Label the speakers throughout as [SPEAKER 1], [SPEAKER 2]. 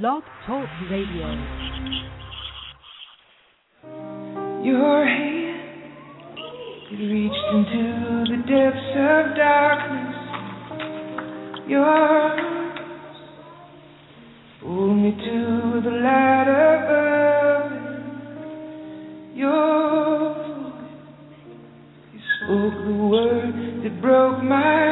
[SPEAKER 1] Blog Talk Radio.
[SPEAKER 2] Your hand it reached into the depths of darkness. Your arms pulled me to the light above. Your voice, spoke the word that broke my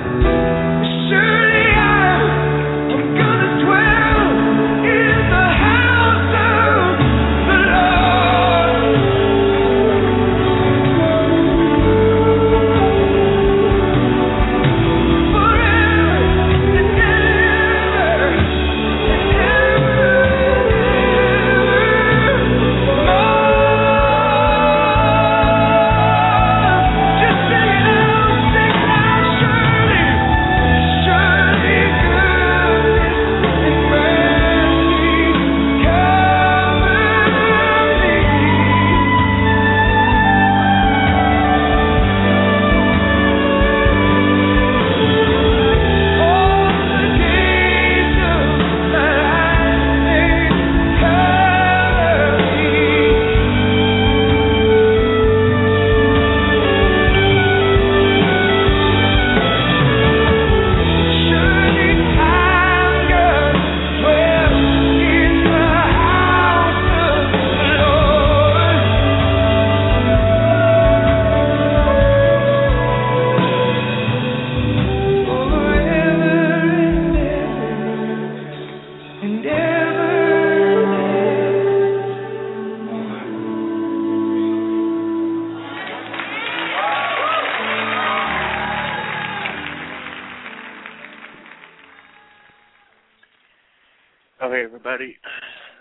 [SPEAKER 1] Okay, everybody.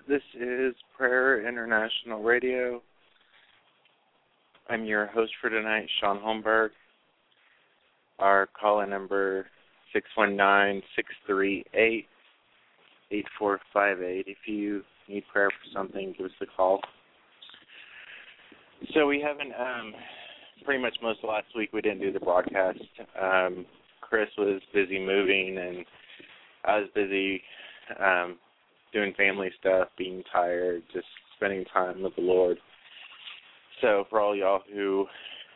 [SPEAKER 1] This is Prayer International Radio. I'm your host for tonight, Shaun Holmberg. Our call in number six one nine six three eight eight four five eight. If you need prayer for something, give us a call. So we haven't um pretty much most of last week we didn't do the broadcast. Um Chris was busy moving and I was busy um doing family stuff, being tired, just spending time with the Lord. So for all y'all who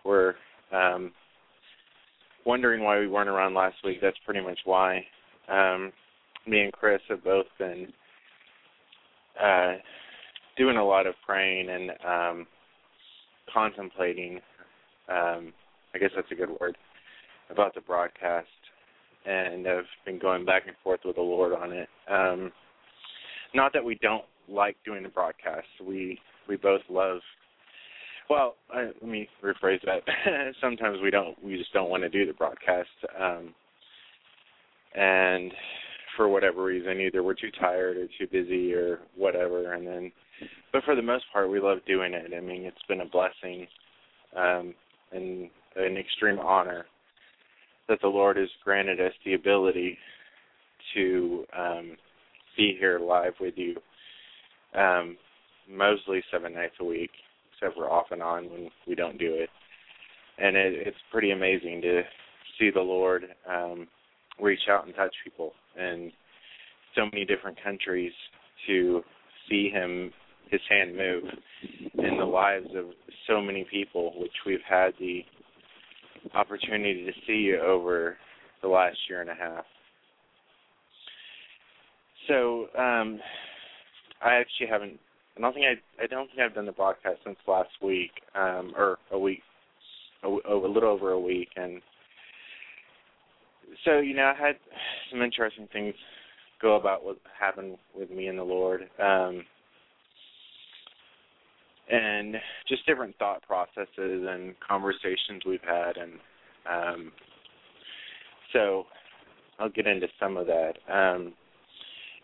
[SPEAKER 1] were um wondering why we weren't around last week, that's pretty much why. Um me and Chris have both been uh doing a lot of praying and um contemplating um I guess that's a good word about the broadcast and have been going back and forth with the Lord on it. Um not that we don't like doing the broadcast. We we both love. Well, I, let me rephrase that. Sometimes we don't. We just don't want to do the broadcast, um, and for whatever reason, either we're too tired or too busy or whatever. And then, but for the most part, we love doing it. I mean, it's been a blessing um, and an extreme honor that the Lord has granted us the ability to um, be here live with you um, mostly seven nights a week, except for off and on when we don't do it. And it, it's pretty amazing to see the Lord um, reach out and touch people in so many different countries to see Him, His hand move in the lives of so many people, which we've had the opportunity to see you over the last year and a half. So um, I actually haven't. I don't think I. I don't think I've done the broadcast since last week, um, or a week, a, a little over a week, and so you know I had some interesting things go about what happened with me and the Lord, um, and just different thought processes and conversations we've had, and um, so I'll get into some of that. Um,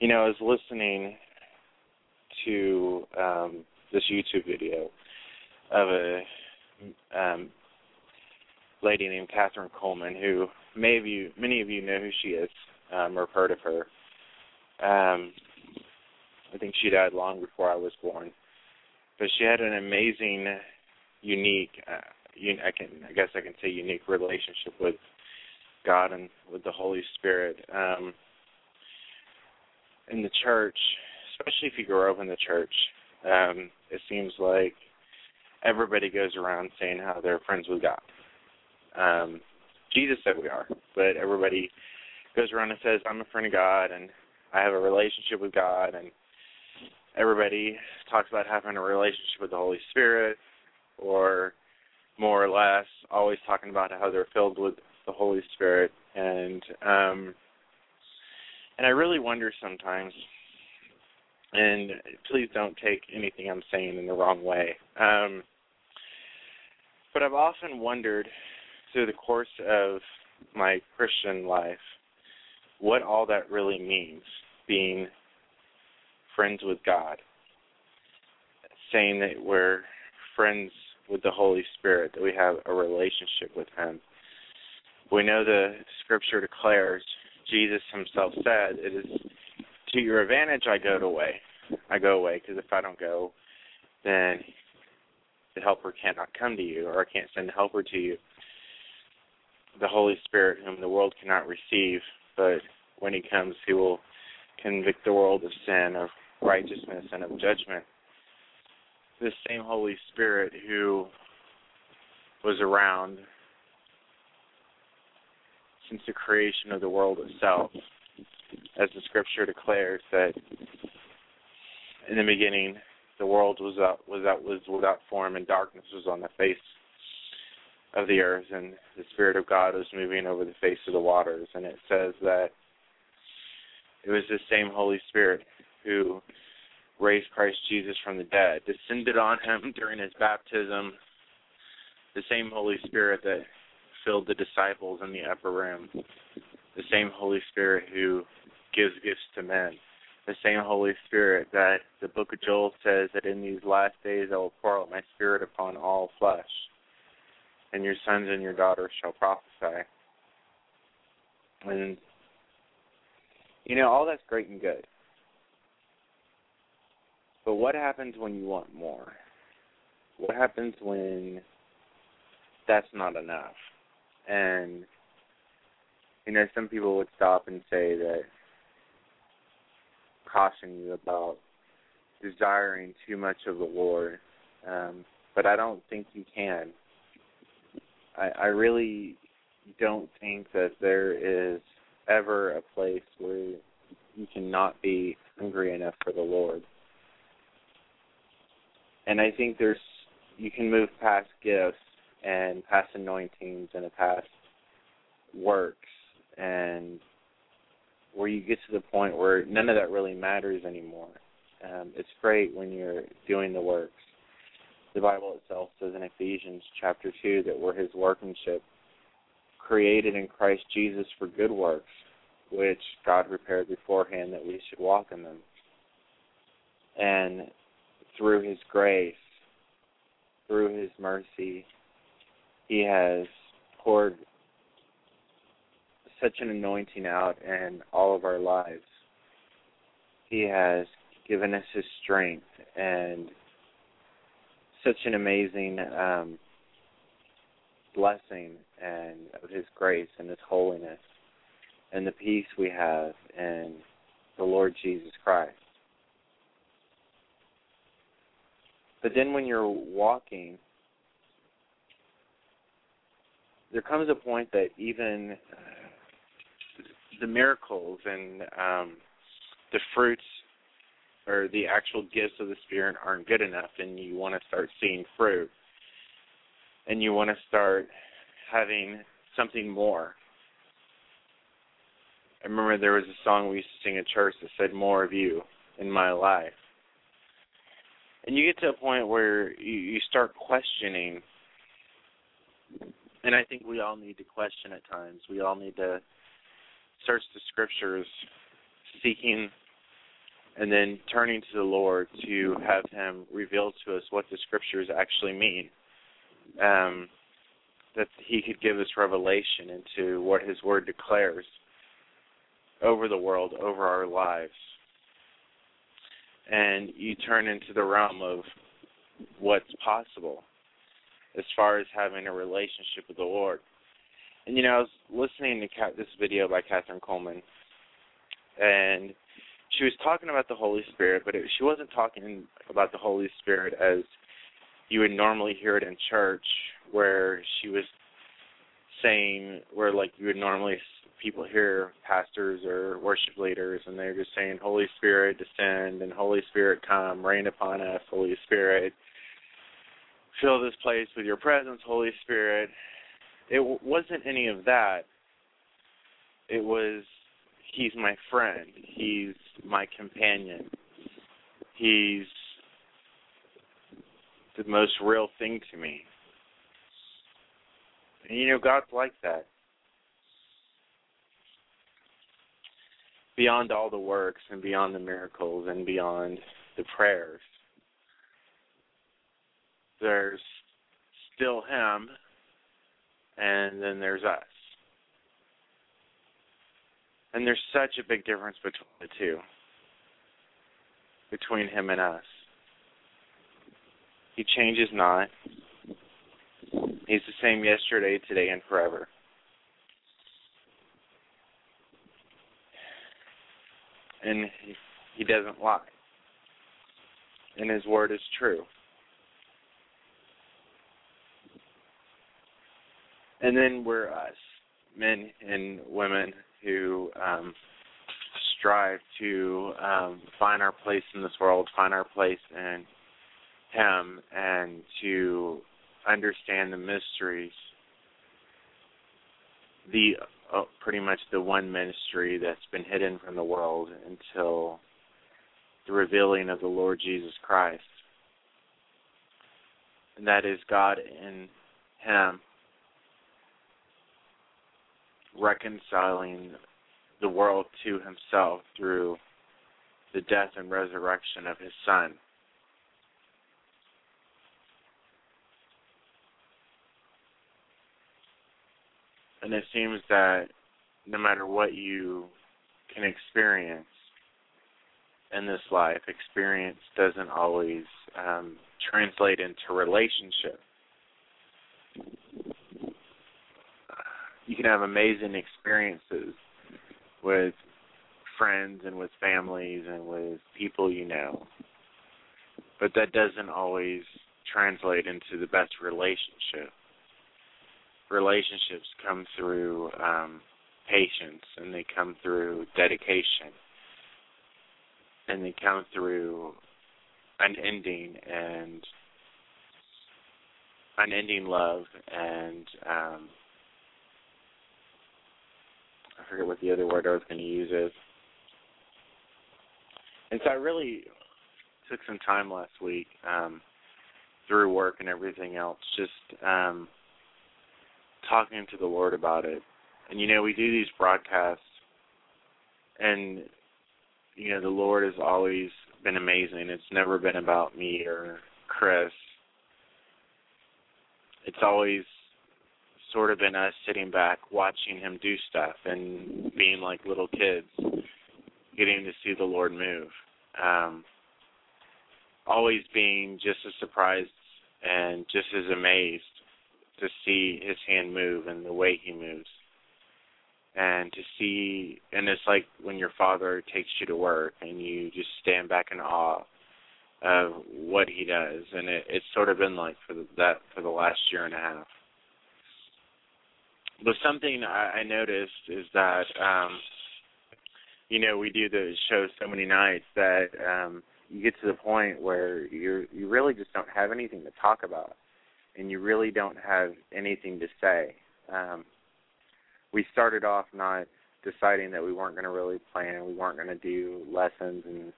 [SPEAKER 1] you know, I was listening to um, this YouTube video of a um, lady named Kathryn Kuhlman, who may of you, many of you know who she is um, or have heard of her. Um, I think she died long before I was born, but she had an amazing, unique, uh, un- I can, I guess I can say, unique relationship with God and with the Holy Spirit. Um, in the church, especially if you grow up in the church, um, it seems like everybody goes around saying how they're friends with God. Um, Jesus said we are, but everybody goes around and says, I'm a friend of God and I have a relationship with God, and everybody talks about having a relationship with the Holy Spirit, or more or less always talking about how they're filled with the Holy Spirit, and um, and I really wonder sometimes. And please don't take anything I'm saying in the wrong way. Um, but I've often wondered through the course of my Christian life what all that really means being friends with God, saying that we're friends with the Holy Spirit, that we have a relationship with Him. We know the scripture declares, Jesus Himself said, It is to your advantage I go away. I go away, because if I don't go, then the helper cannot come to you, or I can't send the helper to you. The Holy Spirit, whom the world cannot receive, but when he comes, he will convict the world of sin, of righteousness, and of judgment. This same Holy Spirit who was around since the creation of the world itself, as the scripture declares that in the beginning the world was up was out was without form and darkness was on the face of the earth and the spirit of God was moving over the face of the waters. And it says that it was the same Holy Spirit who raised Christ Jesus from the dead, descended on him during his baptism, the same Holy Spirit that filled the disciples in the upper room, the same Holy Spirit who gives gifts to men, the same Holy Spirit that the book of Joel says that in these last days I will pour out my spirit upon all flesh, and your sons and your daughters shall prophesy. And you know, all that's great and good. But what happens when you want more? What happens when that's not enough? And you know, some people would stop and say that caution you about desiring too much of the Lord. Um, but I don't think you can. I, I really don't think that there is ever a place where you cannot be hungry enough for the Lord. And I think there's you can move past gifts and past anointings and the past works and where you get to the point where none of that really matters anymore. Um, it's great when you're doing the works. The Bible itself says in Ephesians chapter 2 that we're his workmanship, created in Christ Jesus for good works, which God prepared beforehand that we should walk in them. And through His grace, through His mercy, He has poured such an anointing out in all of our lives. He has given us His strength and such an amazing um, blessing and of His grace and His holiness and the peace we have in the Lord Jesus Christ. But then when you're walking, there comes a point that even the miracles and um, the fruits or the actual gifts of the Spirit aren't good enough, and you want to start seeing fruit, and you want to start having something more. I remember there was a song we used to sing at church that said "More of You in My Life," and you get to a point where you, you start questioning. And I think we all need to question at times. We all need to search the scriptures, seeking and then turning to the Lord to have Him reveal to us what the scriptures actually mean. Um, that He could give us revelation into what His Word declares over the world, over our lives. And you turn into the realm of what's possible as far as having a relationship with the Lord. And you know, I was listening to this video by Kathryn Kuhlman, and she was talking about the Holy Spirit, but it, she wasn't talking about the Holy Spirit as you would normally hear it in church, where she was saying where like you would normally people hear pastors or worship leaders and they're just saying holy spirit descend and holy spirit come rain upon us holy spirit fill this place with your presence holy spirit. It w- wasn't any of that. It was he's my friend. He's my companion. He's the most real thing to me. And you know god's like that. Beyond all the works and beyond the miracles and beyond the prayers. There's still Him, and then there's us. And there's such a big difference between the two, between Him and us. He changes not. He's the same yesterday, today, and forever. and he, he doesn't lie. And his word is true. And then we're us, men and women who um, strive to um, find our place in this world, find our place in Him, and to understand the mysteries, the oh, pretty much the one ministry that's been hidden from the world until the revealing of the Lord Jesus Christ. And that is God in Him reconciling the world to Himself through the death and resurrection of His Son. and it seems that no matter what you can experience in this life, experience doesn't always um, translate into relationship. You can have amazing experiences with friends and with families and with people you know, but that doesn't always translate into the best relationship. Relationships come through um, patience and they come through dedication and they come through unending and unending love and um, I forget what the other word I was going to use is. And so I really took some time last week um, through work and everything else, just um, talking to the Lord about it. And you know, we do these broadcasts and you know, the Lord has always been amazing. It's never been about me or Chris. It's always sort of been us sitting back watching him do stuff and being like little kids getting to see the Lord move. Um always being just as surprised and just as amazed to see his hand move and the way he moves. And to see and it's like when your father takes you to work and you just stand back in awe of what he does. And it it's sort of been like for the, that for the last year and a half but something I, I noticed is that um you know we do the show so many nights that um you get to the point where you you really just don't have anything to talk about and you really don't have anything to say. Um, we started off not deciding that we weren't going to really plan, we weren't going to do lessons and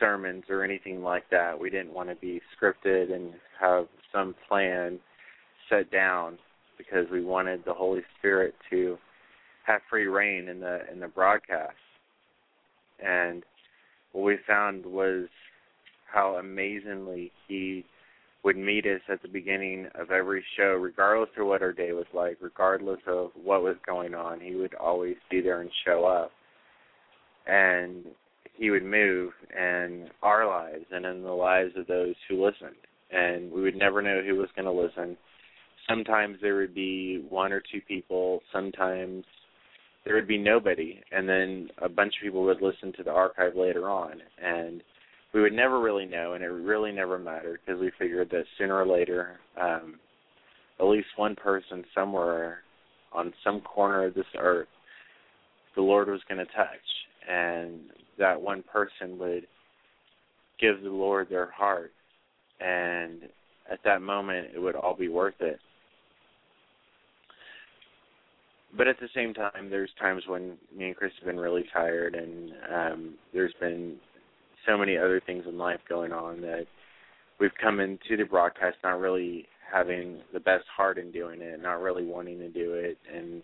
[SPEAKER 1] sermons or anything like that. We didn't want to be scripted and have some plan set down because we wanted the Holy Spirit to have free reign in the in the broadcast. And what we found was how amazingly he would meet us at the beginning of every show, regardless of what our day was like, regardless of what was going on. He would always be there and show up. And he would move in our lives and in the lives of those who listened. And we would never know who was going to listen. Sometimes there would be one or two people, sometimes there would be nobody, and then a bunch of people would listen to the archive later on. And we would never really know, and it really never mattered because we figured that sooner or later, um, at least one person somewhere on some corner of this earth the Lord was going to touch, and that one person would give the Lord their heart, and at that moment it would all be worth it. But at the same time, there's times when me and Chris have been really tired, and um, there's been so many other things in life going on that we've come into the broadcast not really having the best heart in doing it, not really wanting to do it, and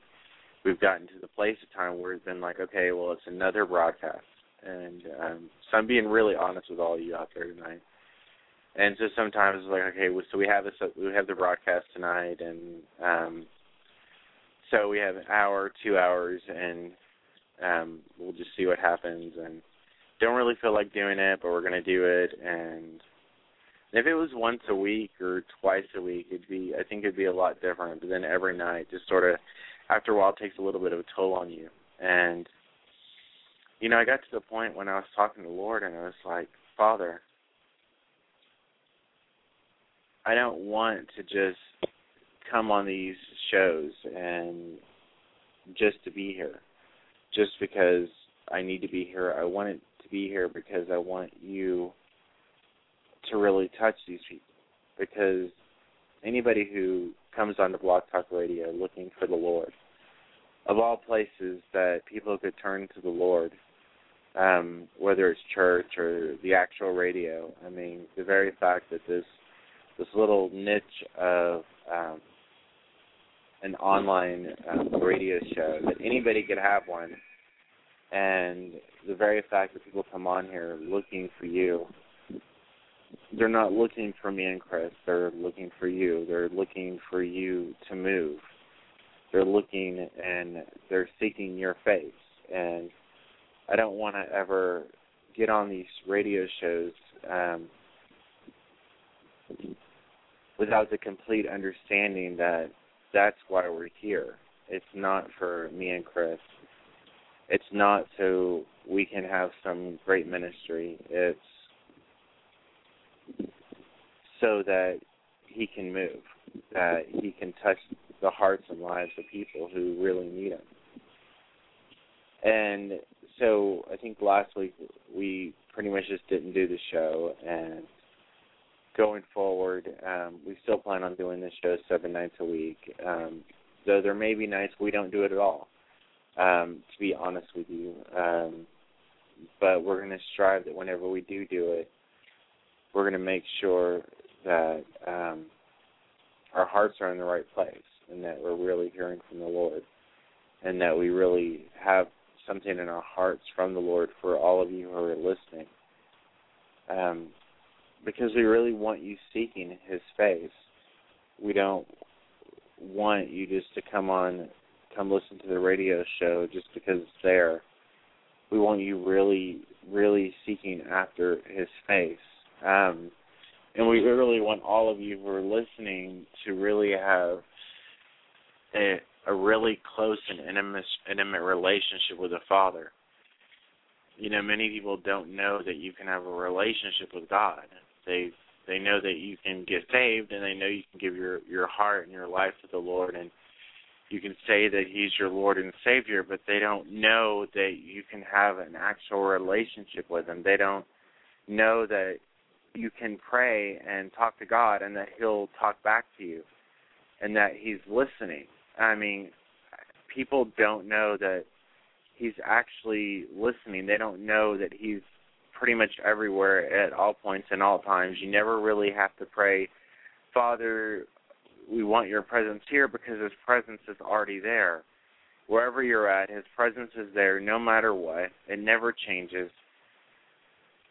[SPEAKER 1] we've gotten to the place of time where it's been like, okay, well, it's another broadcast, and um, so I'm being really honest with all of you out there tonight. And so sometimes it's like, okay, so we have this, we have the broadcast tonight, and um, so we have an hour, two hours, and um, we'll just see what happens. And don't really feel like doing it, but we're to do it. And if it was once a week or twice a week, it'd be I think it'd be a lot different. But then every night, just sort of after a while, takes a little bit of a toll on you. And you know, I got to the point when I was talking to the Lord, and I was like, Father, I don't want to just come on these shows and just to be here, just because I need to be here. I want to be here because I want you to really touch these people. Because anybody who comes onto Blog Talk Radio looking for the Lord, of all places that people could turn to the Lord, um, whether it's church or the actual radio. I mean, the very fact that this this little niche of um, an online um, radio show that anybody could have one, and the very fact that people come on here looking for you, they're not looking for me and Chris. They're looking for you. They're looking for you to move. They're looking and they're seeking your face. And I don't want to ever get on these radio shows um, without the complete understanding that that's why we're here. It's not for me and Chris. It's not so we can have some great ministry. It's so that he can move, that he can touch the hearts and lives of people who really need him. And so I think last week we pretty much just didn't do the show and going forward, um, we still plan on doing this show seven nights a week. Um, though there may be nights we don't do it at all. Um, to be honest with you, um, but we're going to strive that whenever we do do it, we're going to make sure that um, our hearts are in the right place and that we're really hearing from the Lord, and that we really have something in our hearts from the Lord for all of you who are listening. Um, because we really want you seeking his face. We don't want you just to come on come listen to the radio show just because it's there. We want you really, really seeking after his face. Um, and we really want all of you who are listening to really have a, a really close and intimate, intimate relationship with the Father. You know, many people don't know that you can have a relationship with God. They they know that you can get saved and they know you can give your your heart and your life to the Lord and you can say that he's your Lord and Savior, but they don't know that you can have an actual relationship with him. They don't know that you can pray and talk to God and that he'll talk back to you and that he's listening. I mean, people don't know that he's actually listening. They don't know that he's pretty much everywhere at all points and all times. You never really have to pray, Father, we want your presence here because his presence is already there. Wherever you're at, his presence is there no matter what. It never changes.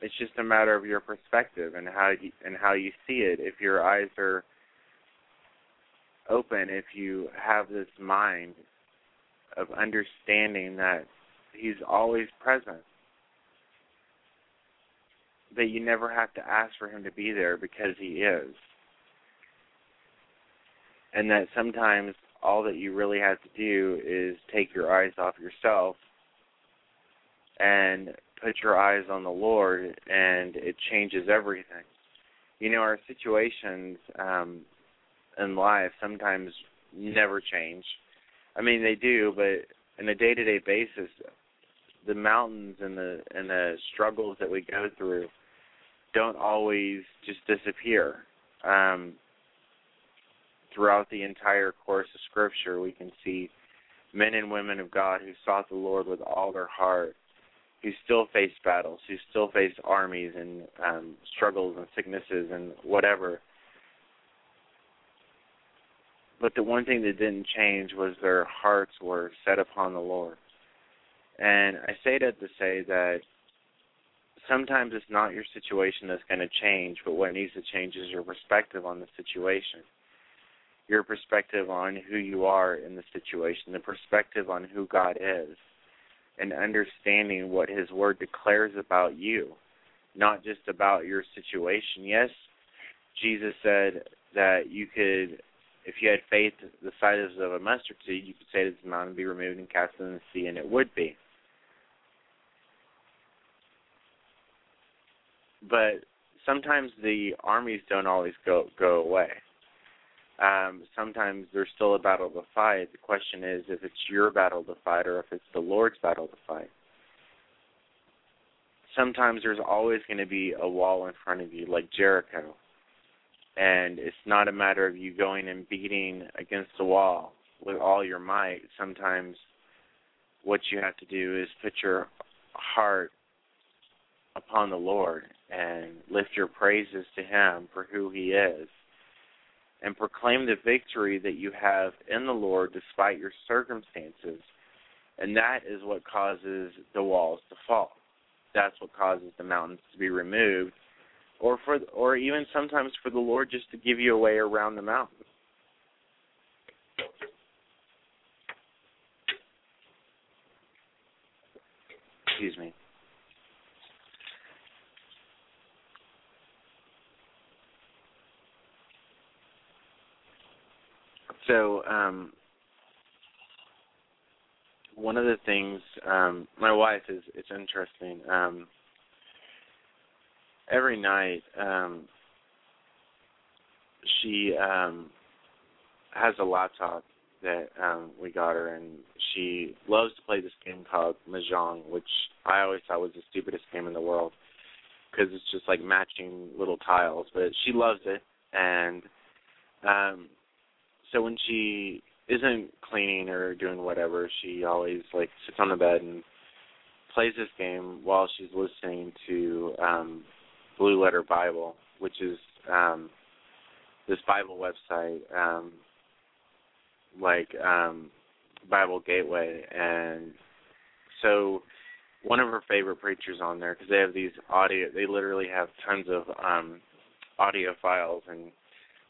[SPEAKER 1] It's just a matter of your perspective and how you and how you see it. If your eyes are open, if you have this mind of understanding that he's always present that you never have to ask for him to be there because he is. And that sometimes all that you really have to do is take your eyes off yourself and put your eyes on the Lord and it changes everything. You know, our situations um in life sometimes never change. I mean, they do, but in a day-to-day basis, the mountains and the and the struggles that we go through don't always just disappear. Um, throughout the entire course of Scripture, we can see men and women of God who sought the Lord with all their heart, who still faced battles, who still faced armies and um, struggles and sicknesses and whatever. But the one thing that didn't change was their hearts were set upon the Lord. And I say that to say that sometimes it's not your situation that's going to change, but what needs to change is your perspective on the situation. Your perspective on who you are in the situation, the perspective on who God is, and understanding what His Word declares about you, not just about your situation. Yes, Jesus said that you could, if you had faith the size of a mustard seed, you could say to this mountain, be removed and cast in the sea, and it would be. But sometimes the armies don't always go go away. Um, sometimes there's still a battle to fight. The question is if it's your battle to fight or if it's the Lord's battle to fight. Sometimes there's always going to be a wall in front of you, like Jericho. And it's not a matter of you going and beating against the wall with all your might. Sometimes what you have to do is put your heart upon the Lord and lift your praises to Him for who He is. And proclaim the victory that you have in the Lord despite your circumstances. And that is what causes the walls to fall. That's what causes the mountains to be removed, or for, or even sometimes for the Lord just to give you a way around the mountain. Excuse me. So, um, one of the things um, my wife is it's interesting. Um, every night, um, she um, has a laptop that um, we got her, and she loves to play this game called Mahjong, which I always thought was the stupidest game in the world because it's just like matching little tiles. But she loves it, and um, so when she isn't cleaning or doing whatever, she always like sits on the bed and plays this game while she's listening to um Blue Letter Bible, which is um this Bible website um like um Bible Gateway. And so one of her favorite preachers on there because they have these audio they literally have tons of um audio files and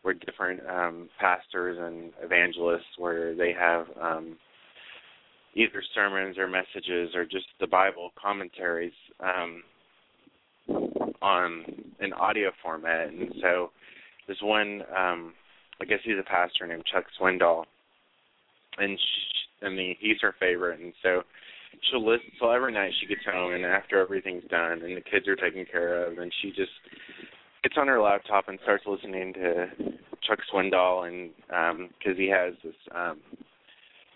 [SPEAKER 1] where different um, pastors and evangelists where they have um, either sermons or messages or just the Bible commentaries um, on an audio format. And so there's one, um, I guess he's a pastor named Chuck Swindoll, and she, I mean he's her favorite, and so she'll listen. So every night she gets home, and after everything's done and the kids are taken care of, and she just gets on her laptop and starts listening to Chuck Swindoll, and because um, he has this, um,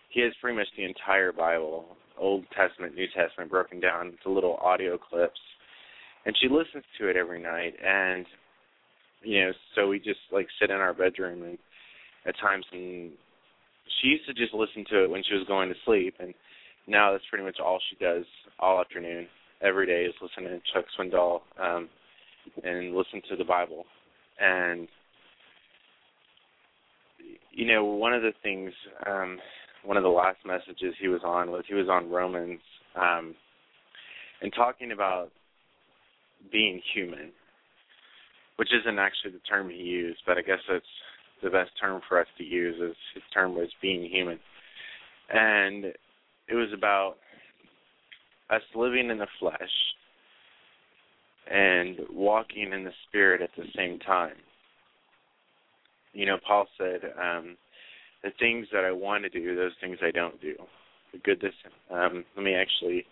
[SPEAKER 1] he has pretty much the entire Bible, Old Testament, New Testament, broken down into little audio clips, and she listens to it every night. And you know, so we just like sit in our bedroom, and at times, and she used to just listen to it when she was going to sleep, and now that's pretty much all she does all afternoon, every day is listen to Chuck Swindoll. Um, and listen to the Bible. And you know, one of the things, um, one of the last messages he was on was he was on Romans, um, and talking about being human, which isn't actually the term he used, but I guess that's the best term for us to use. Is his term was being human, and it was about us living in the flesh and walking in the spirit at the same time. You know, Paul said, um, the things that I want to do, those things I don't do. The goodness. Um, let me actually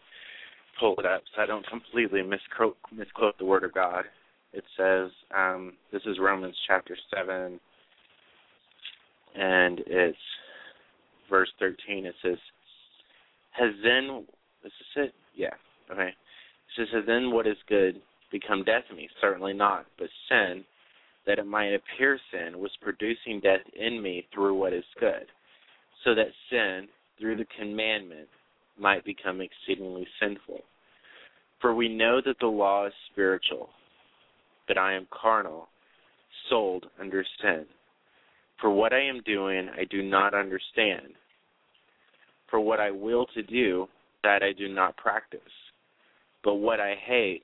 [SPEAKER 1] pull it up so I don't completely misquote, misquote the Word of God. It says, um, this is Romans chapter 7, and it's verse 13, it says, Has then, is it? Yeah, okay. It says, Has then what is good become death to me? Certainly not, but sin, that it might appear sin, was producing death in me through what is good, so that sin, through the commandment, might become exceedingly sinful. For we know that the law is spiritual, but I am carnal, sold under sin. For what I am doing, I do not understand. For what I will to do, that I do not practice. But what I hate,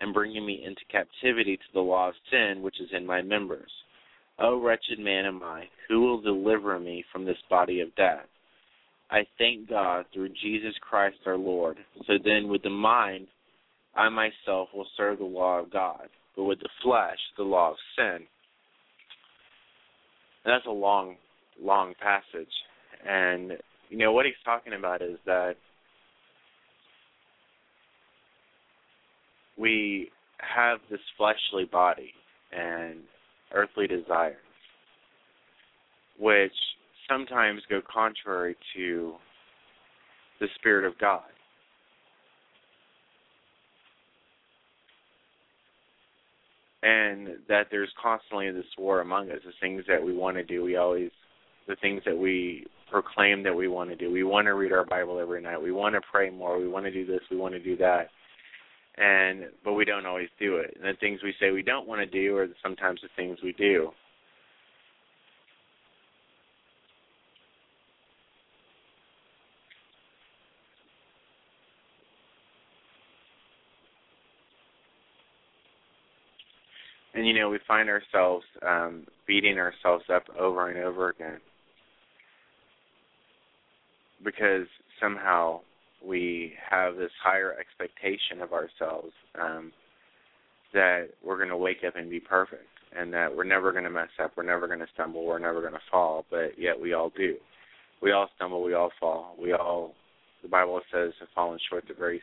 [SPEAKER 1] and bringing me into captivity to the law of sin which is in my members. O wretched man am I, who will deliver me from this body of death? I thank God through Jesus Christ our Lord. So then, with the mind, I myself will serve the law of God, but with the flesh, the law of sin. And that's a long, long passage. And, you know, what he's talking about is that we have this fleshly body and earthly desires, which sometimes go contrary to the Spirit of God. and that there's constantly this war among us. The things that we want to do, we always, the things that we proclaim that we want to do. We want to read our Bible every night. We want to pray more. We want to do this. We want to do that. And but we don't always do it. And the things we say we don't want to do are sometimes the things we do. and you know we find ourselves um, beating ourselves up over and over again because somehow we have this higher expectation of ourselves um, that we're going to wake up and be perfect and that we're never going to mess up, we're never going to stumble, we're never going to fall, but yet we all do. We all stumble, we all fall. We all, the Bible says, have fallen short the grace,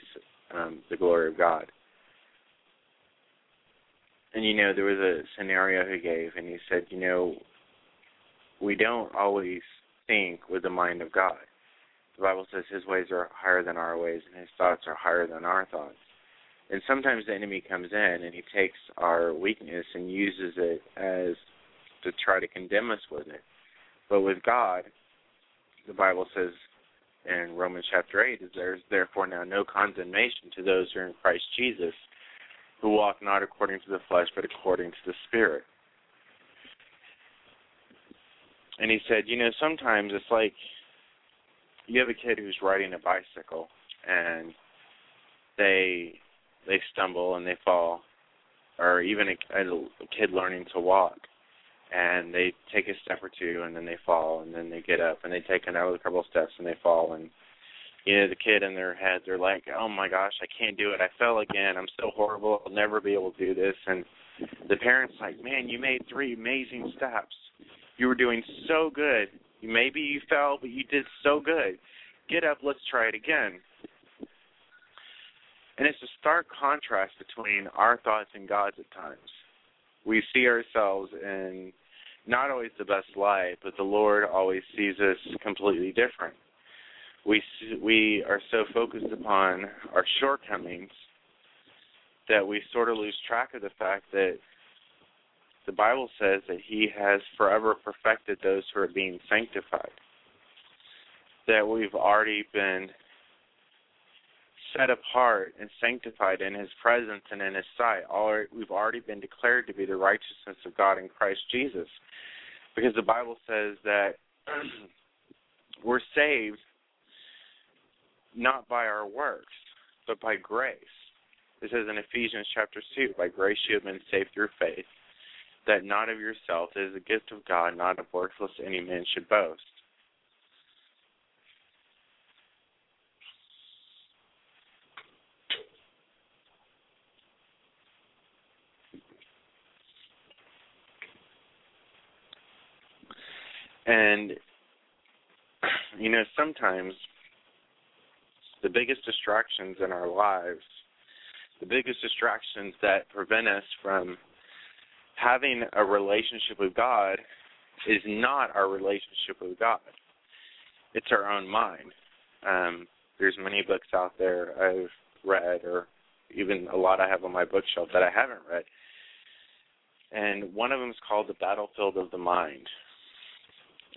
[SPEAKER 1] um, the glory of God. And you know, there was a scenario he gave, and he said, you know, we don't always think with the mind of God. The Bible says His ways are higher than our ways, and His thoughts are higher than our thoughts. And sometimes the enemy comes in and he takes our weakness and uses it as to try to condemn us with it. But with God, the Bible says in Romans chapter 8, is there's therefore now no condemnation to those who are in Christ Jesus, who walk not according to the flesh, but according to the Spirit. And he said, you know, sometimes it's like you have a kid who's riding a bicycle and they they stumble and they fall, or even a, a kid learning to walk and they take a step or two and then they fall and then they get up and they take another couple of steps and they fall and you know the kid in their head they're like oh my gosh i can't do it. I fell again. I'm so horrible. I'll never be able to do this. And the parents like man you made three amazing steps. You were doing so good maybe you fell but you did so good. Get up let's try it again. And it's a stark contrast between our thoughts and god's at times. We see ourselves in not always the best light but the lord always sees us completely different. We we are so focused upon our shortcomings that we sort of lose track of the fact that the Bible says that He has forever perfected those who are being sanctified. That we've already been set apart and sanctified in His presence and in His sight. We've already been declared to be the righteousness of God in Christ Jesus, because the Bible says that we're saved not by our works, but by grace. It says in Ephesians chapter 2, by grace you have been saved through faith, that not of yourself, it is a gift of God, not of works, lest any man should boast. And, you know, sometimes the biggest distractions in our lives, the biggest distractions that prevent us from having a relationship with God is not our relationship with God. It's our own mind. Um, there's many books out there I've read, or even a lot I have on my bookshelf that I haven't read. And one of them is called The Battlefield of the Mind.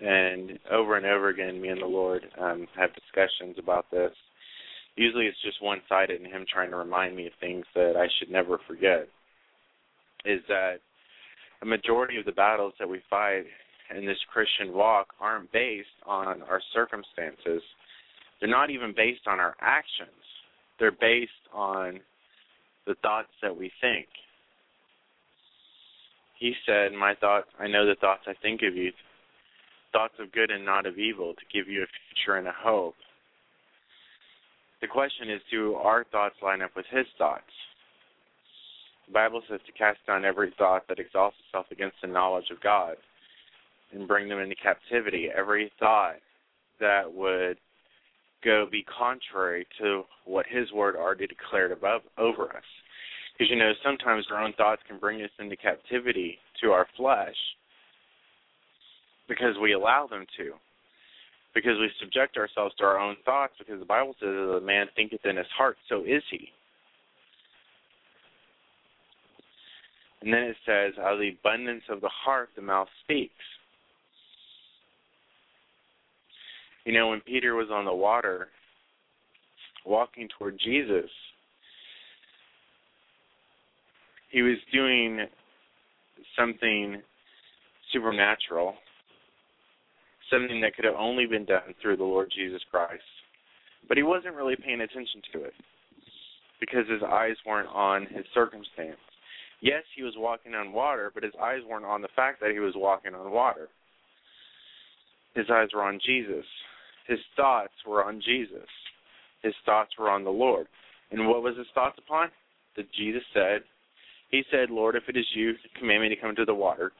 [SPEAKER 1] And over and over again, me and the Lord um, have discussions about this usually it's just one sided and him trying to remind me of things that I should never forget. Is that a majority of the battles that we fight in this Christian walk aren't based on our circumstances. They're not even based on our actions. They're based on the thoughts that we think. He said, My thoughts I know the thoughts I think of you, thoughts of good and not of evil, to give you a future and a hope. The question is do our thoughts line up with his thoughts? The Bible says to cast down every thought that exalts itself against the knowledge of God and bring them into captivity. Every thought that would go be contrary to what his word already declared above over us. Because you know, sometimes our own thoughts can bring us into captivity to our flesh because we allow them to because we subject ourselves to our own thoughts because the Bible says that a man thinketh in his heart, so is he. And then it says, out of the abundance of the heart the mouth speaks. You know, when Peter was on the water walking toward Jesus, he was doing something supernatural something that could have only been done through the Lord Jesus Christ. But he wasn't really paying attention to it because his eyes weren't on his circumstance. Yes, he was walking on water, but his eyes weren't on the fact that he was walking on water. His eyes were on Jesus. His thoughts were on Jesus. His thoughts were on the Lord. And what was his thoughts upon? That Jesus said, He said, Lord, if it is you, command me to come to the water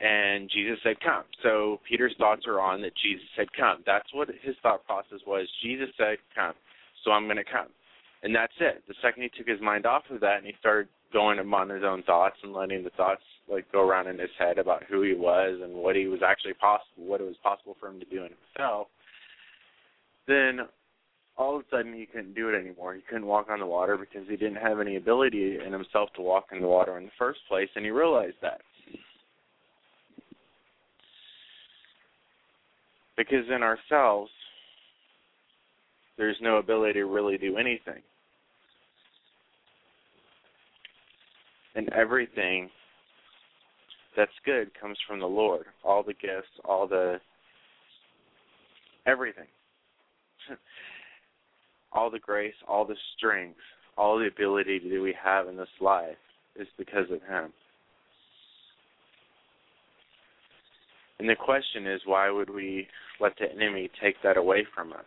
[SPEAKER 1] and Jesus said, Come. So Peter's thoughts are on that Jesus said, Come. That's what his thought process was. Jesus said, Come. So I'm going to come. And that's it. The second he took his mind off of that and he started going among his own thoughts and letting the thoughts like go around in his head about who he was and what he was actually possible, what it was possible for him to do in himself, then all of a sudden he couldn't do it anymore. He couldn't walk on the water because he didn't have any ability in himself to walk in the water in the first place, and he realized that. Because in ourselves, there's no ability to really do anything. And everything that's good comes from the Lord. All the gifts, all the everything. all the grace, all the strength, all the ability that we have in this life is because of Him. And the question is, why would we let the enemy take that away from us?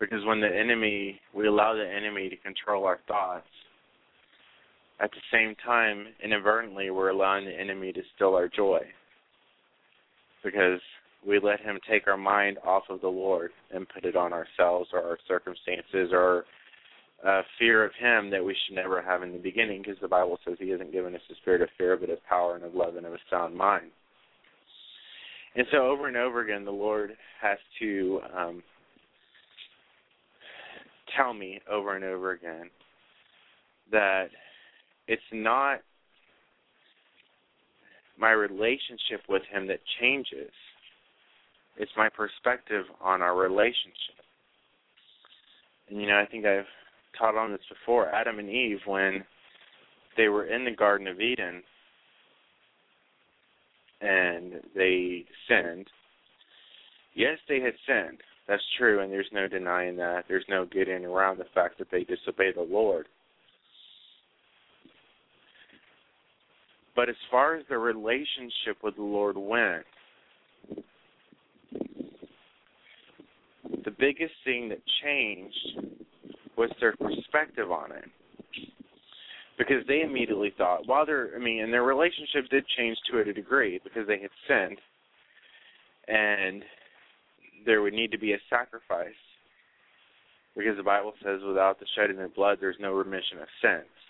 [SPEAKER 1] Because when the enemy, we allow the enemy to control our thoughts, at the same time, inadvertently, we're allowing the enemy to steal our joy. Because we let him take our mind off of the Lord and put it on ourselves or our circumstances or a fear of him that we should never have in the beginning because the Bible says he hasn't given us a spirit of fear but of power and of love and of a sound mind. And so over and over again, the Lord has to um, tell me over and over again that it's not my relationship with Him that changes, it's my perspective on our relationship. And you know, I think I've taught on this before. Adam and Eve, when they were in the Garden of Eden and they sinned, yes, they had sinned. That's true, and there's no denying that. There's no getting around the fact that they disobeyed the Lord. But as far as the relationship with the Lord went, the biggest thing that changed was their perspective on it. Because they immediately thought, while their I mean, and their relationship did change to a degree because they had sinned and there would need to be a sacrifice. Because the Bible says without the shedding of blood there's no remission of sins.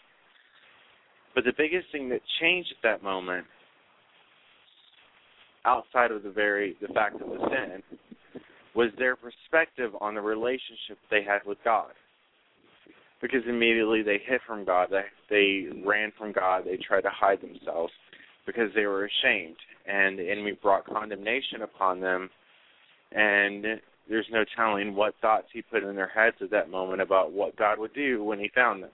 [SPEAKER 1] But the biggest thing that changed at that moment, outside of the very the fact of the sin, was their perspective on the relationship they had with God. Because immediately they hid from God, they they ran from God, they tried to hide themselves because they were ashamed, and the enemy brought condemnation upon them, and there's no telling what thoughts he put in their heads at that moment about what God would do when he found them.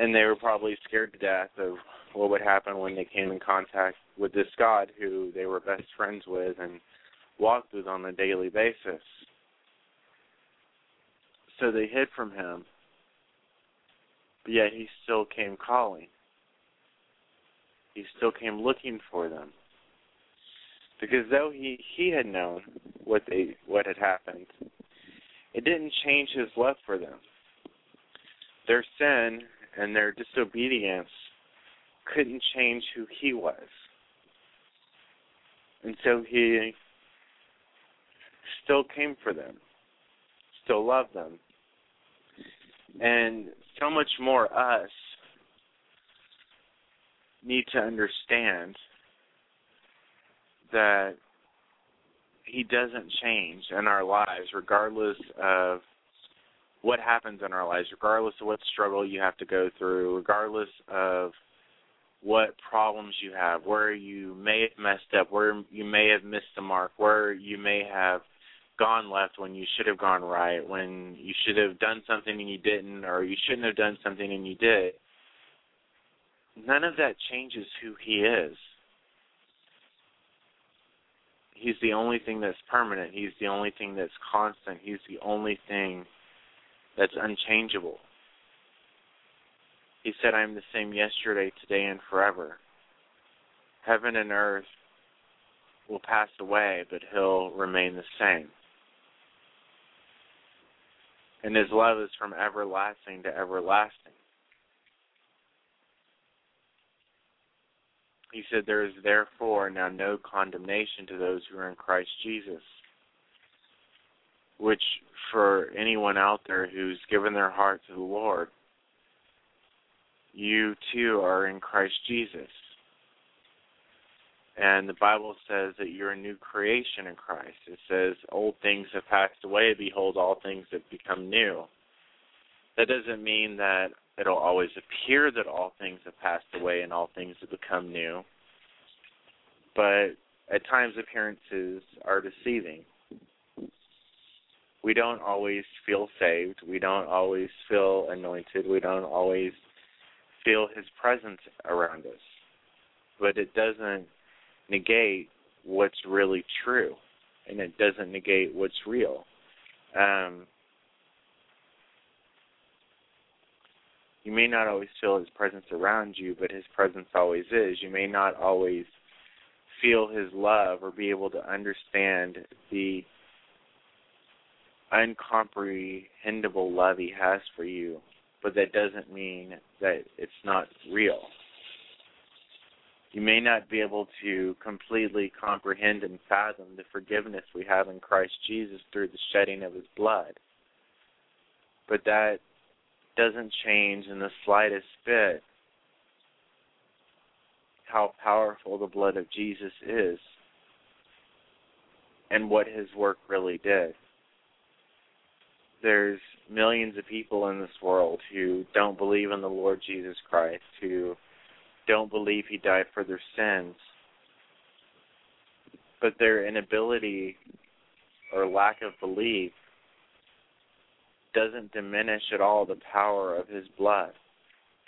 [SPEAKER 1] And they were probably scared to death of what would happen when they came in contact with this God who they were best friends with and walked with on a daily basis. So they hid from him, but yet he still came calling. He still came looking for them. Because though he, he had known what they what had happened, it didn't change his love for them. Their sin and their disobedience couldn't change who he was. And so he still came for them, still loved them. And so much more us need to understand that he doesn't change in our lives regardless of what happens in our lives, regardless of what struggle you have to go through, regardless of what problems you have, where you may have messed up, where you may have missed the mark, where you may have gone left when you should have gone right, when you should have done something and you didn't, or you shouldn't have done something and you did. None of that changes who he is. He's the only thing that's permanent. He's the only thing that's constant. He's the only thing that's unchangeable. He said, I am the same yesterday, today, and forever. Heaven and earth will pass away, but he'll remain the same. And his love is from everlasting to everlasting. He said, There is therefore now no condemnation to those who are in Christ Jesus which for anyone out there who's given their heart to the Lord, you too are in Christ Jesus. And the Bible says that you're a new creation in Christ. It says, Old things have passed away, behold, all things have become new. That doesn't mean that it'll always appear that all things have passed away and all things have become new. But at times, appearances are deceiving we don't always feel saved. We don't always feel anointed. We don't always feel His presence around us. But it doesn't negate what's really true, and it doesn't negate what's real. Um, you may not always feel His presence around you, but His presence always is. You may not always feel His love or be able to understand the uncomprehendable love he has for you, but that doesn't mean that it's not real. You may not be able to completely comprehend and fathom the forgiveness we have in Christ Jesus through the shedding of his blood. But that doesn't change in the slightest bit how powerful the blood of Jesus is and what his work really did there's millions of people in this world who don't believe in the Lord Jesus Christ, who don't believe he died for their sins. But their inability or lack of belief doesn't diminish at all the power of his blood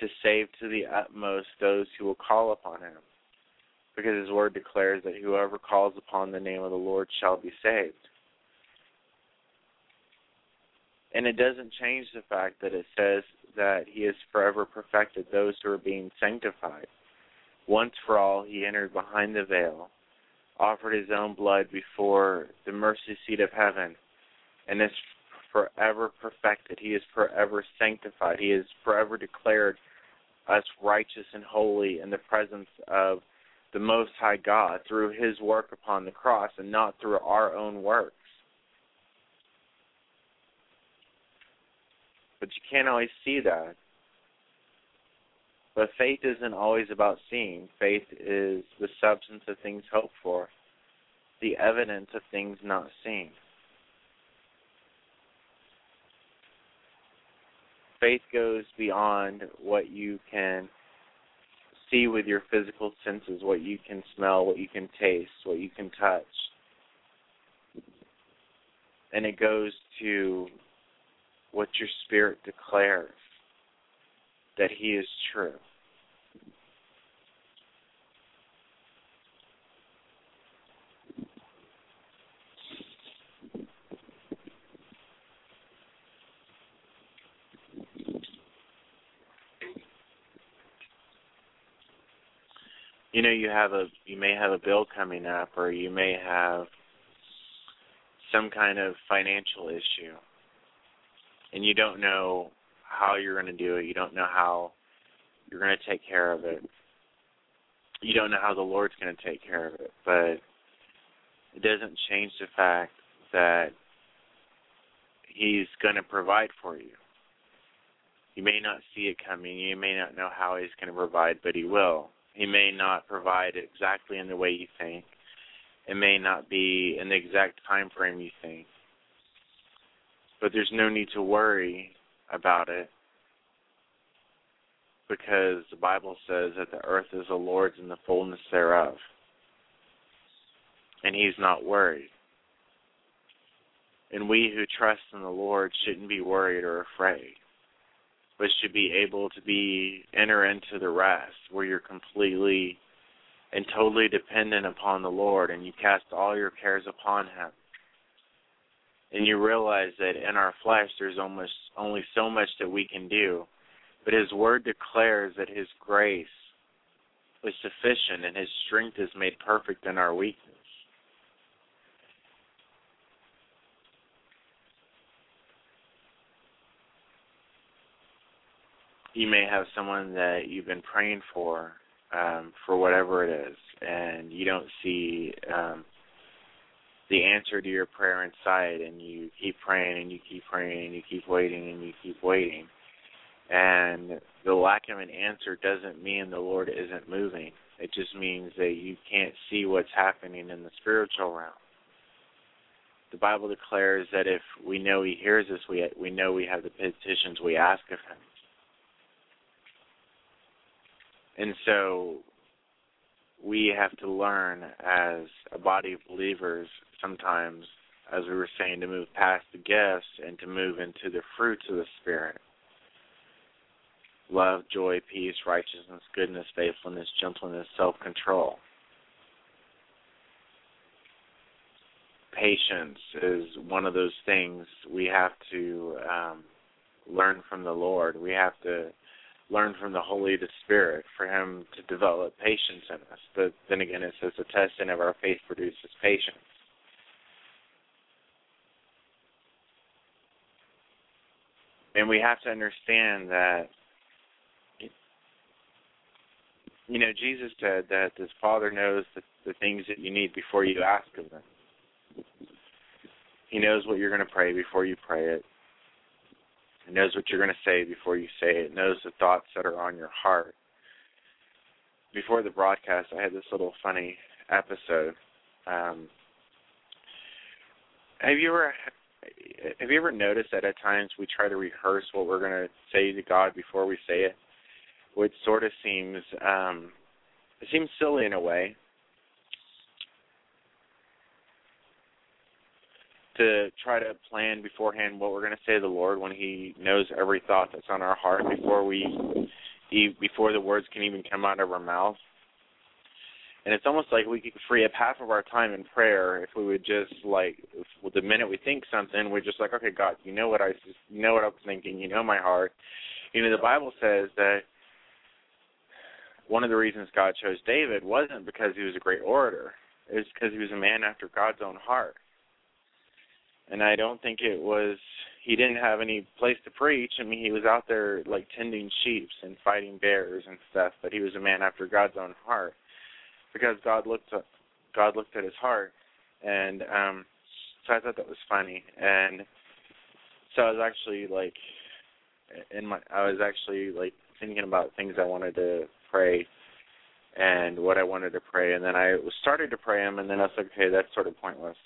[SPEAKER 1] to save to the utmost those who will call upon him. Because his word declares that whoever calls upon the name of the Lord shall be saved. And it doesn't change the fact that it says that he has forever perfected those who are being sanctified. Once for all, he entered behind the veil, offered his own blood before the mercy seat of heaven, and is forever perfected. He is forever sanctified. He is forever declared us righteous and holy in the presence of the Most High God through his work upon the cross and not through our own works. But you can't always see that. But faith isn't always about seeing. Faith is the substance of things hoped for, the evidence of things not seen. Faith goes beyond what you can see with your physical senses, what you can smell, what you can taste, what you can touch. And it goes to what your spirit declares that He is true. you know you have a you may have a bill coming up or you may have some kind of financial issue and you don't know how you're going to do it. You don't know how you're going to take care of it. You don't know how the Lord's going to take care of it, but it doesn't change the fact that He's going to provide for you. You may not see it coming. You may not know how He's going to provide, but He will. He may not provide exactly in the way you think. It may not be in the exact time frame you think. But there's no need to worry about it because the Bible says that the earth is the Lord's and the fullness thereof. And he's not worried. And we who trust in the Lord shouldn't be worried or afraid, but should be able to be enter into the rest where you're completely and totally dependent upon the Lord and you cast all your cares upon him and you realize that in our flesh there's almost only so much that we can do. But his word declares that his grace is sufficient and his strength is made perfect in our weakness. You may have someone that you've been praying for um, for whatever it is and you don't see um, the answer to your prayer inside and you keep praying and you keep praying and you keep waiting and you keep waiting. And the lack of an answer doesn't mean the Lord isn't moving. It just means that you can't see what's happening in the spiritual realm. The Bible declares that if we know He hears us, we we know we have the petitions we ask of Him. And so we have to learn as a body of believers sometimes, as we were saying, to move past the gifts and to move into the fruits of the Spirit love, joy, peace, righteousness, goodness, faithfulness, gentleness, self control. Patience is one of those things we have to um, learn from the Lord. We have to learn from the Holy Spirit for Him to develop patience in us. But then again, it says the testing of our faith produces patience. And we have to understand that you know jesus said that his father knows the, the things that you need before you ask of them. He knows what you're going to pray before you pray it. He knows what you're going to say before you say it. Knows the thoughts that are on your heart. Before the broadcast i had this little funny episode. Um have you ever have you ever noticed that at times we try to rehearse what we're going to say to God before we say it, which sort of seems um, it seems silly in a way. to try to plan beforehand what we're going to say to the Lord when He knows every thought that's on our heart before we, before the words can even come out of our mouth. And it's almost like we could free up half of our time in prayer if we would just like, if, the minute we think something, we're just like, okay, God, you know what I, you know what I was thinking, you know my heart. You know, the Bible says that one of the reasons God chose David wasn't because he was a great orator. It was because he was a man after God's own heart. And I don't think it was he didn't have any place to preach. I mean, he was out there like tending sheep and fighting bears and stuff, but he was a man after God's own heart because God looked at God looked at his heart, and um, so I thought that was funny, and so I was actually like in my I was actually like thinking about things I wanted to pray and what I wanted to pray, and then I started to pray them, and then I was like, okay, that's sort of pointless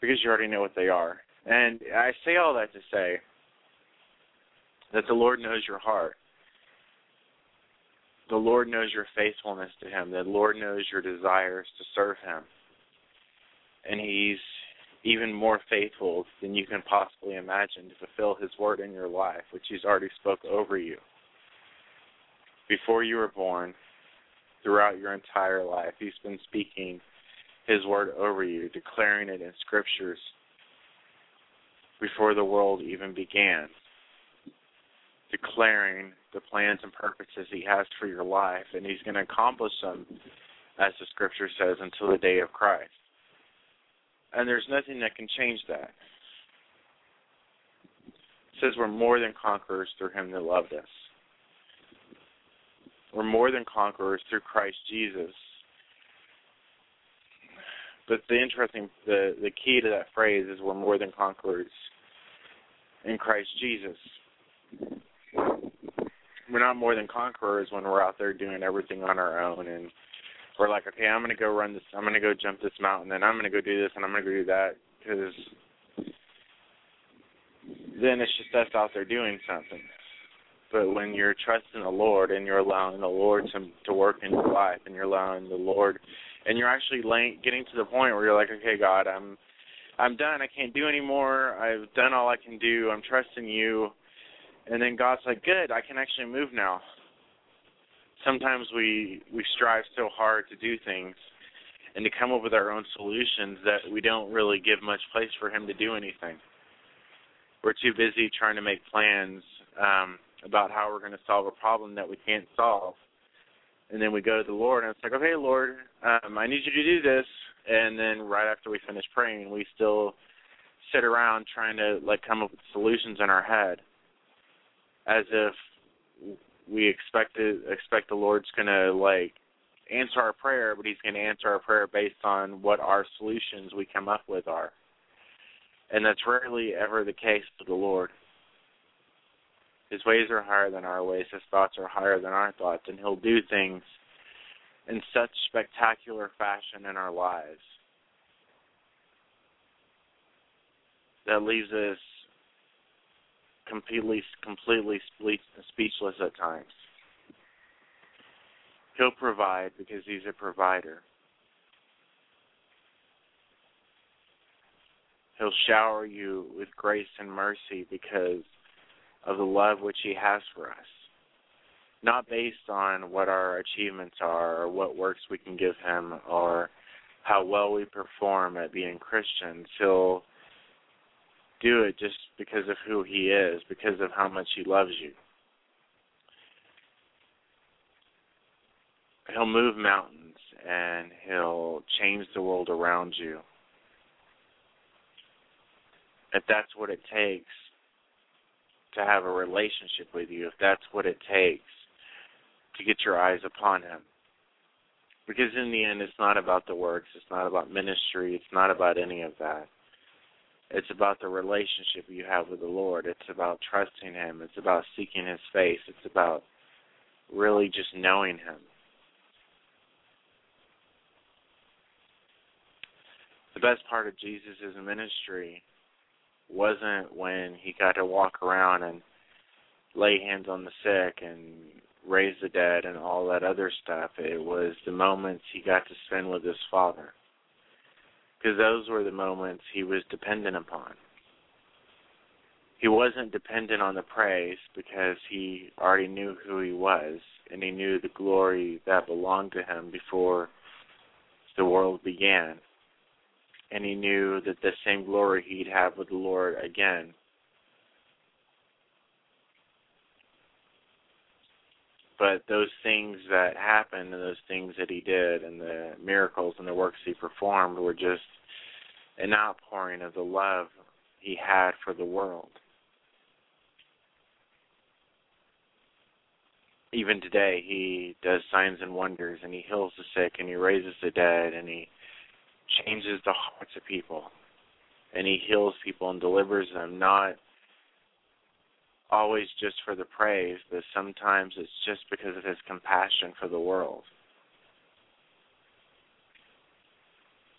[SPEAKER 1] because you already know what they are. And I say all that to say that the Lord knows your heart. The Lord knows your faithfulness to Him. The Lord knows your desires to serve Him. And He's even more faithful than you can possibly imagine to fulfill His word in your life, which He's already spoke over you. Before you were born, throughout your entire life, He's been speaking His word over you, declaring it in scriptures before the world even began, declaring the plans and purposes He has for your life, and He's going to accomplish them, as the scripture says, until the day of Christ. And there's nothing that can change that. It says we're more than conquerors through Him that loved us. We're more than conquerors through Christ Jesus. But the interesting, the the key to that phrase is we're more than conquerors in Christ Jesus. We're not more than conquerors when we're out there doing everything on our own and we're like, okay, I'm gonna go run this, I'm gonna go jump this mountain, and I'm gonna go do this, and I'm gonna go do that, because then it's just us out there doing something. But when you're trusting the Lord and you're allowing the Lord to to work in your life, and you're allowing the Lord, and you're actually laying, getting to the point where you're like, okay, God, I'm I'm done. I can't do anymore. I've done all I can do. I'm trusting you. And then God's like, good. I can actually move now. Sometimes we we strive so hard to do things and to come up with our own solutions that we don't really give much place for Him to do anything. We're too busy trying to make plans um, about how we're going to solve a problem that we can't solve. And then we go to the Lord, and it's like, okay, Lord, um, I need you to do this. And then right after we finish praying, we still sit around trying to like come up with solutions in our head, as if we expect expect the Lord's going to like answer our prayer, but He's going to answer our prayer based on what our solutions we come up with are. And that's rarely ever the case with the Lord. His ways are higher than our ways. His thoughts are higher than our thoughts, and He'll do things in such spectacular fashion in our lives that leaves us completely completely speechless at times. He'll provide because he's a provider. He'll shower you with grace and mercy because of the love which He has for us. Not based on what our achievements are or what works we can give Him or how well we perform at being Christians. He'll do it just because of who He is, because of how much He loves you. He'll move mountains and He'll change the world around you. If that's what it takes to have a relationship with you, if that's what it takes to get your eyes upon Him. Because in the end, it's not about the works, it's not about ministry, it's not about any of that. It's about the relationship you have with the Lord. It's about trusting Him. It's about seeking His face. It's about really just knowing Him. The best part of Jesus' ministry wasn't when he got to walk around and lay hands on the sick and raise the dead and all that other stuff. It was the moments he got to spend with his father. Because those were the moments he was dependent upon. He wasn't dependent on the praise because he already knew who he was and he knew the glory that belonged to him before the world began. And he knew that the same glory he'd have with the Lord again. But those things that happened and those things that he did and the miracles and the works he performed were just an outpouring of the love he had for the world. even today he does signs and wonders and he heals the sick and he raises the dead and he changes the hearts of people and he heals people and delivers them not always just for the praise but sometimes it's just because of his compassion for the world.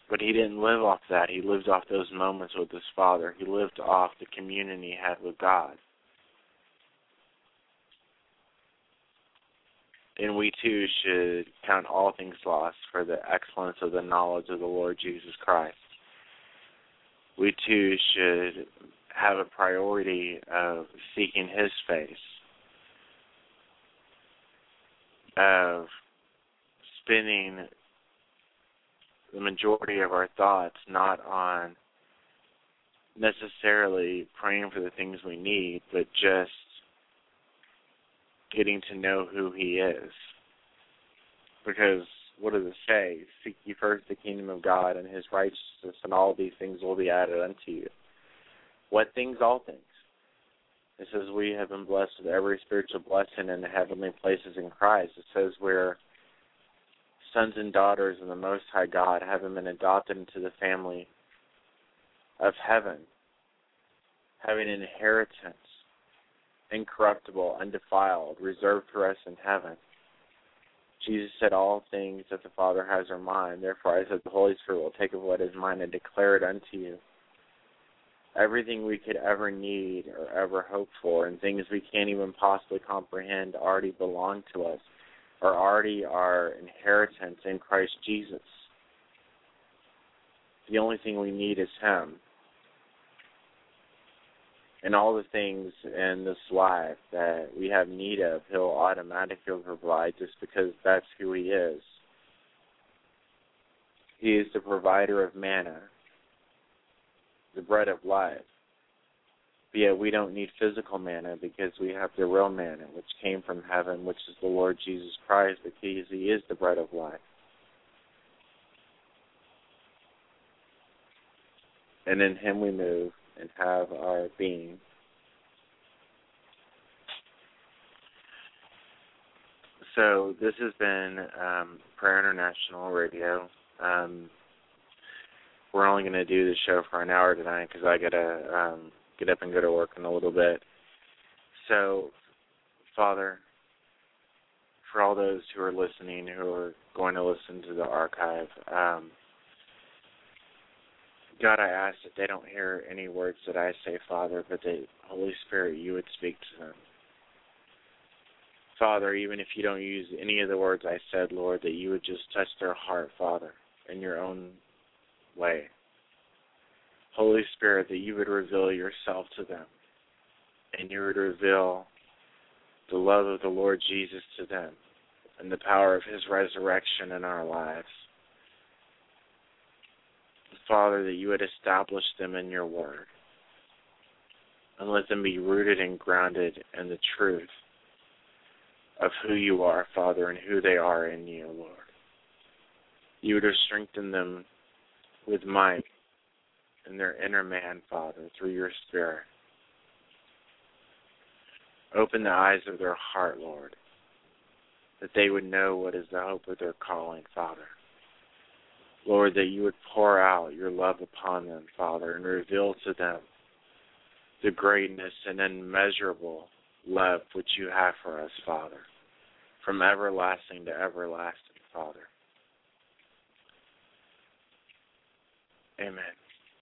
[SPEAKER 1] But he didn't live off that. He lived off those moments with his father. He lived off the communion he had with god. And we too should count all things lost for the excellence of the knowledge of the Lord Jesus Christ. We too should have a priority of seeking His face, of spending the majority of our thoughts not on necessarily praying for the things we need, but just getting to know who he is. Because what does it say? Seek ye first the kingdom of God and his righteousness, and all these things will be added unto you. What things? All things. It says we have been blessed with every spiritual blessing in the heavenly places in Christ. It says we're sons and daughters of the Most High God, having been adopted into the family of heaven, having an inheritance incorruptible, undefiled, reserved for us in heaven. Jesus said, All things that the Father has are mine. Therefore, I said, The Holy Spirit will take of what is mine and declare it unto you. Everything we could ever need or ever hope for, and things we can't even possibly comprehend, already belong to us, or already our inheritance in Christ Jesus. The only thing we need is Him and all the things in this life that we have need of, He'll automatically provide just because that's who He is. He is the provider of manna, the bread of life. But yet we don't need physical manna because we have the real manna, which came from heaven, which is the Lord Jesus Christ, because He is the bread of life. And in Him we move and have our being. So this has been um, Prayer International Radio. Um, we're only going to do the show for an hour tonight because I got to um, get up and go to work in a little bit. So, Father, for all those who are listening, who are going to listen to the archive, um, God, I ask that they don't hear any words that I say, Father, but that Holy Spirit, you would speak to them. Father, even if you don't use any of the words I said, Lord, that you would just touch their heart, Father, in your own way. Holy Spirit, that you would reveal yourself to them and you would reveal the love of the Lord Jesus to them and the power of his resurrection in our lives. Father, that you would establish them in your word. And let them be rooted and grounded in the truth of who you are, Father, and who they are in you, Lord. You would strengthen them with might and their inner man, Father, through your Spirit. Open the eyes of their heart, Lord, that they would know what is the hope of their calling, Father. Lord, that you would pour out your love upon them, Father, and reveal to them the greatness and immeasurable love which you have for us, Father, from everlasting to everlasting, Father. Amen.